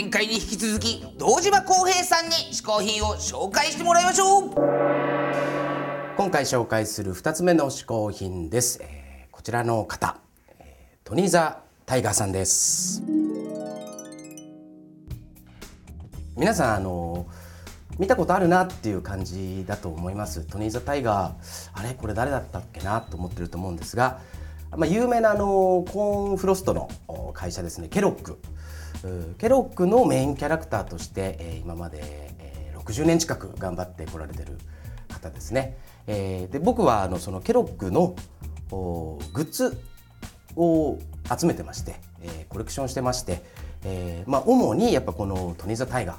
前回に引き続き堂島康平さんに試行品を紹介してもらいましょう。今回紹介する2つ目の嗜好品です、えーこちらの方、えートニーザタイガーさんです。皆さんあの見たことあるなっていう感じだと思います。トニーザタイガーあれ？これ誰だったっけなと思ってると思うんですが、まあ、有名なあのコーンフロストの会社ですね。ケロック。ケロックのメインキャラクターとして、えー今まで、えー60年近く頑張ってこられてる方ですね。えーで僕はあのそのケロックのグッズを集めてまして、えーコレクションしてまして、えーまあ、主にやっぱこのトニーザ・タイガー、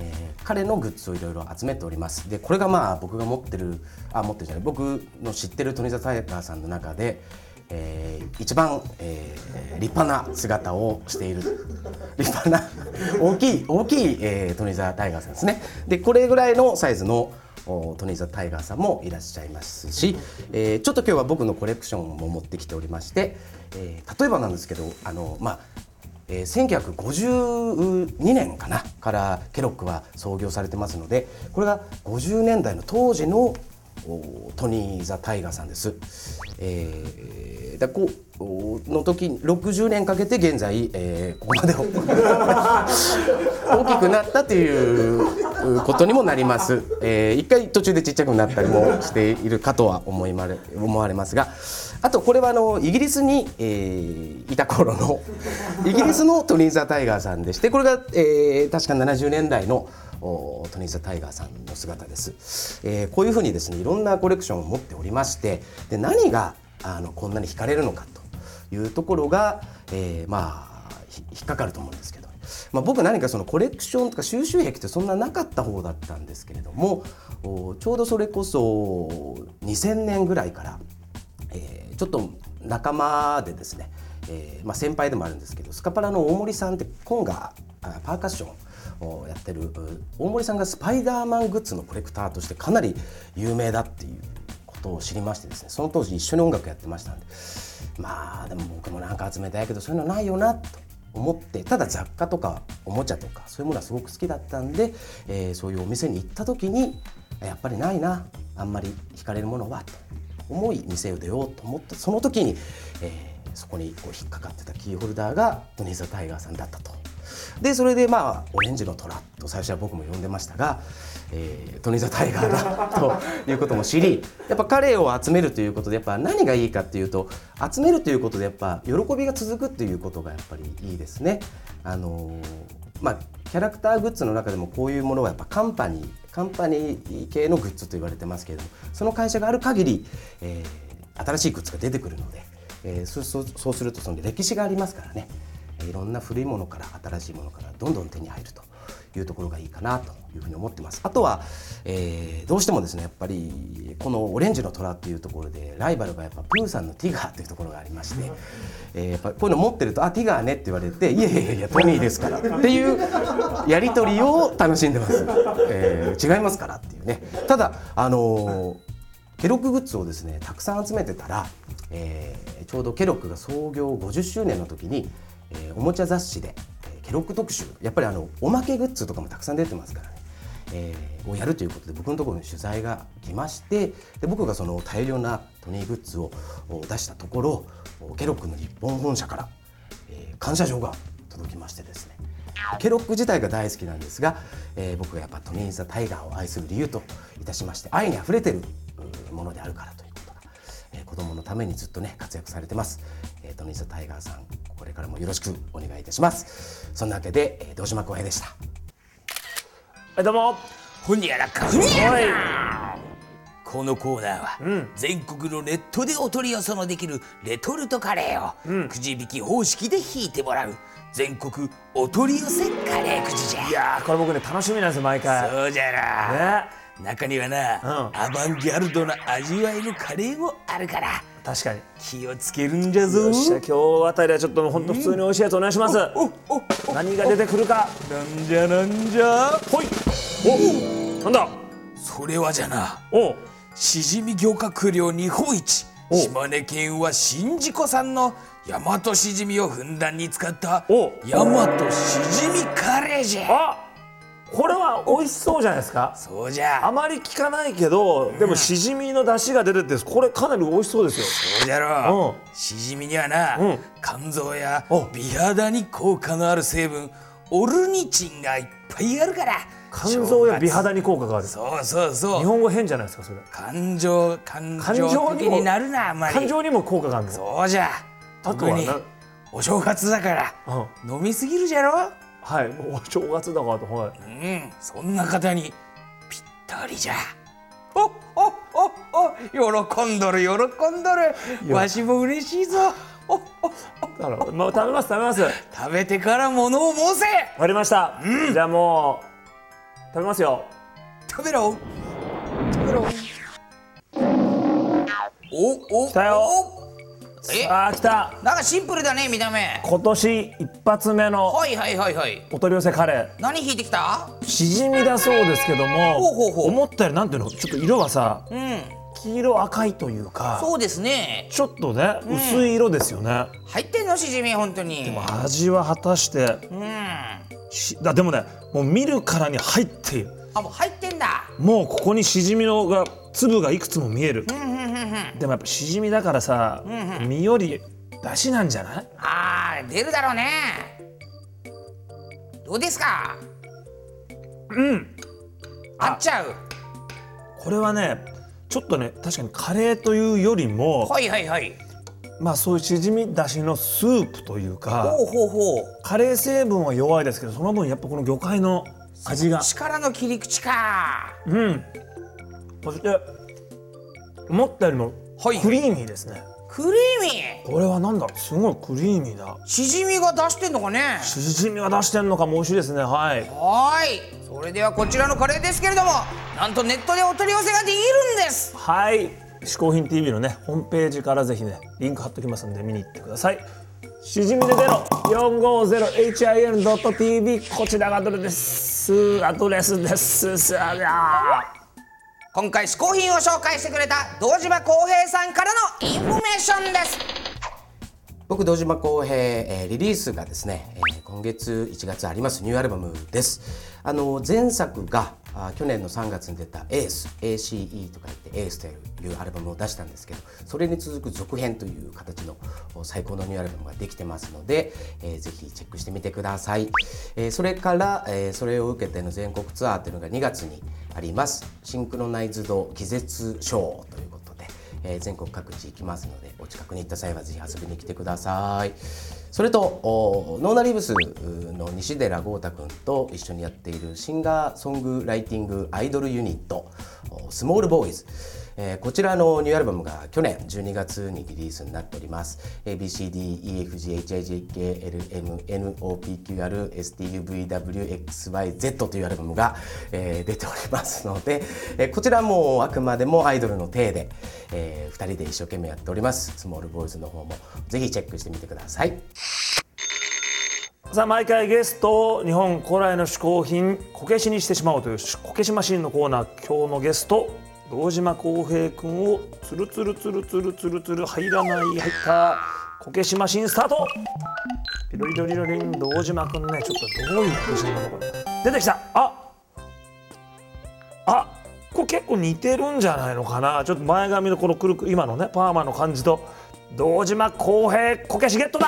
えー彼のグッズをいろいろ集めております。でこれがまあ僕が持ってるあ持ってるじゃない。僕の知ってるトニザ・タイガーさんの中で、えー一番、えー立派な姿をしている。立派な大きい大きい、えートニーザ・タイガーさんですね。でこれぐらいのサイズのトニーザ・タイガーさんもいらっしゃいますし、えーちょっと今日は僕のコレクションも持ってきておりまして、えー例えばなんですけどあのまあえー1952年かなからケロックは創業されてますのでこれが50年代の当時のトニー・ザ・タイガーさんです。えーだこの時60年かけて現在、えーここまで 大きくなったということにもなります。えー一回途中でちっちゃくなったりもしているかとは思いまれ思われますがあとこれはあのイギリスに、えーいた頃の イギリスのトニー・ザ・タイガーさんでしてこれが、えー確か70年代のおトニー・ザ・タイガーさんの姿です、えーこういうふうにですねいろんなコレクションを持っておりましてで何があのこんなに惹かれるのかというところが、えーまあひ引っかかると思うんですけど、まあ、僕何かそのコレクションとか収集癖ってそんななかった方だったんですけれどもおちょうどそれこそ2000年ぐらいから、えーちょっと仲間でですね、えーまあ、先輩でもあるんですけどスカパラの大森さんってコンガパーカッションをやってる大森さんがスパイダーマングッズのコレクターとしてかなり有名だっていうことを知りましてですねその当時一緒に音楽やってましたんでまあでも僕もなんか集めたいけどそういうのないよなと思ってただ雑貨とかおもちゃとかそういうものはすごく好きだったんで、えーそういうお店に行った時にやっぱりないなあんまり惹かれるものはと。思い店を出ようと思ったその時に、えーそこにこう引っかかってたキーホルダーがトニーザ・タイガーさんだったと。でそれでまあオレンジの虎と最初は僕も呼んでましたが、えートニーザ・タイガーだということも知りやっぱ彼を集めるということでやっぱ何がいいかっていうと集めるということでやっぱ喜びが続くっていうことがやっぱりいいですね。あのーまあ、キャラクターグッズの中でもこういうものはやっぱカンパニーカンパニー系のグッズと言われてますけれどもその会社がある限り、えー新しいグッズが出てくるので、えーそうそうするとその歴史がありますからねいろんな古いものから新しいものからどんどん手に入るというところがいいかなというふうに思ってます。あとは、えーどうしてもですねやっぱりこのオレンジの虎っていうところでライバルがやっぱプーさんのティガーっていうところがありまして、えーやっぱこういうの持ってると「あティガーね」って言われて「いやいやいやトミーですから」っていうやり取りを楽しんでます。えー違いますからっていうね。ただあのーケロックグッズをですねたくさん集めてたら、えーちょうどケロックが創業50周年の時に、えーおもちゃ雑誌で、えーケロック特集やっぱりあのおまけグッズとかもたくさん出てますからね、えーをやるということで僕のところに取材が来ましてで僕がその大量なトニーグッズを出したところケロックの日本本社から、えー感謝状が届きましてですね。ケロック自体が大好きなんですが、えー僕がやっぱトニー・ザ・タイガーを愛する理由といたしまして愛にあふれてるものであるからということが、えー子供のためにずっとね活躍されてます、えートニー・ザ・タイガーさんこれからもよろしくお願いいたします。そんなわけで、えー、堂島光平でした。はいどうも。ほにゃらかこのコーナーは、全国のネットでお取り寄せのできるレトルトカレーを、くじ引き方式で引いてもらう全国お取り寄せカレーくじじゃ。いやーこれ僕ね楽しみなんですよ毎回。そうじゃな、ね中にはな、うん。アバンギャルドな味わいのカレーもあるから確かに。気をつけるんじゃぞ。よっしゃ今日あたりはちょっともうほんと普通に美味しいやつお願いします。何が出てくるかなんじゃなんじゃほいおなんだそれはじゃなおしじみ漁獲量日本一お島根県は宍道湖産の大和しじみをふんだんに使ったお大和しじみカレーじゃあこれは美味しそうじゃないですか。そうじゃ。あまり聞かないけど、でもしじみの出汁が出ててこれかなり美味しそうですよ。そうじゃろ。うしじみにはな、うん。肝臓やお。美肌に効果のある成分オルニチンがいっぱいあるから。肝臓や美正肌に効果がある。月そうそう日そう。本語変じゃないですかそれ。感情感感情情にも的になるなあんまり。感情にも効果があるの。そうじゃ。あと特にお正月だから。うん。飲みすぎるじゃろはい。もうお正月だからとはい。うん。そんな方にぴったりじゃ。おおおお喜んどる喜んどる。や。わしも嬉しいぞ。おおだからまあ食べます食べます。わ食べてから物を申せ。かりました、じゃあもう食べますよ。食べろ。食べろ。おお。来たよ。おえ？あー来た。なんかシンプルだね見た目。今年一発目のはいはいはいはい。お取り寄せカレ何引いてきた？ーしじみだそうですけどもほうほうほう。思ったよりなんていうの？ちょっと色はさうん。黄色赤いというかそうですね。ちょっとね薄い色ですよね、入ってんの？しじみ本当に。味は果たして。うん。しだでもねもう見るからに入っている。あもう入ってんだ。もうここにしじみのが粒がいくつも見える。うんうんでもやっぱしじみだからさ、身より出汁なんじゃない？あー出るだろうね。どうですか？うん。合っちゃう。これはねちょっとね確かにカレーというよりもはいはいはい。まあそういうしじみだしのスープというかほうほうほう。カレー成分は弱いですけどその分やっぱこの魚介の味が。力の切り口か。うん。そして思ったよりもはい。クリーミーですね、クリーミー？これはなんだすごいクリーミーだ。しじみが出してんのかね？しじみが出してんのかも美味しいですね。はい。はーい。それではこちらのカレーですけれどもなんとネットでお取り寄せができるんです。はい。嗜好品 TV のねホームページからぜひねリンク貼っときますんで見に行ってください。しじみでゼロ 450hin.tv こちらがアドレスアドレスです。さあ今回嗜好品を紹介してくれた堂島孝平さんからのインフォメーションです。僕堂島孝平、えーリリースがですね、えー今月1月ありますニューアルバムです。あの前作があ去年の3月に出た「エース ACE とか言って「エースというアルバムを出したんですけどそれに続く続編という形の最高のニューアルバムができてますので、えーぜひチェックしてみてください、えーそれから、えーそれを受けての全国ツアーというのが2月にあります。シンクロナイズド気絶ショーということえー全国各地行きますのでお近くに行った際はぜひ遊びに来てください。それとおノーナリブスの西寺豪太君と一緒にやっているシンガーソングライティングアイドルユニットスモールボーイズ。えーこちらのニューアルバムが去年12月にリリースになっております。ABCDEFGHIJKLMNOPQRSTUVWXYZ というアルバムが、えー出ておりますので、えーこちらもあくまでもアイドルの体で、え2人で一生懸命やっております。スモールボーイズの方もぜひチェックしてみてください。さあ毎回ゲストを日本古来の嗜好品こけしにしてしまおうというこけしマシンのコーナー今日のゲスト堂島康平君をつるつるつるつるつるつる入らない入ったこけしマシンスタート。ピロリロリロリン堂島君ねちょっとどういうこけしなのこれ出てきた。あ。あ。これ結構似てるんじゃないのかな。ちょっと前髪のこのくるく今のねパーマの感じと。堂島康平こけしゲットだ。